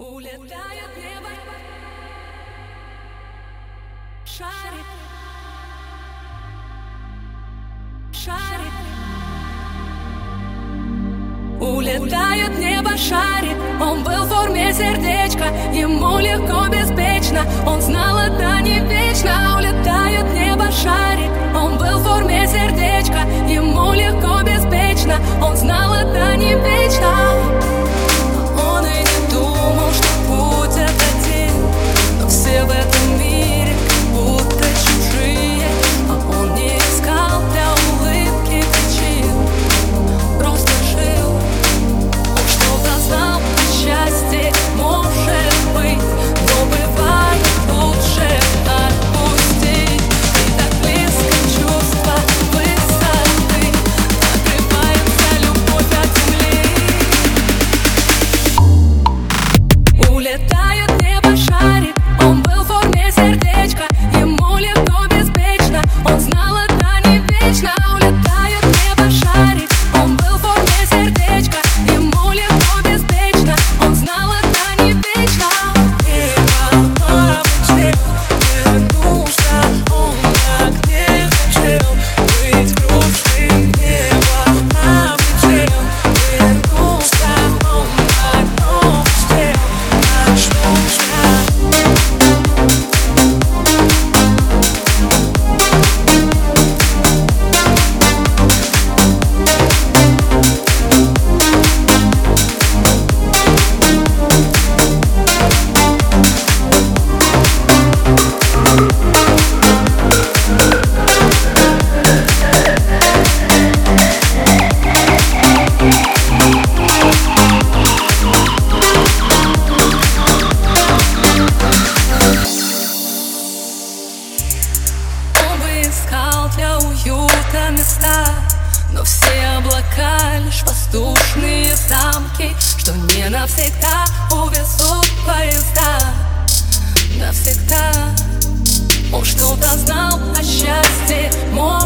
Улетает небо. Шарик Шарик Улетает небо шарик Он был в форме сердечка. Ему легко, беспечно. Он знал, это не вечно. Улетает небо шарик облака лишь воздушные замки Что не навсегда увезут поезда. Навсегда. Он что-то знал о счастье, может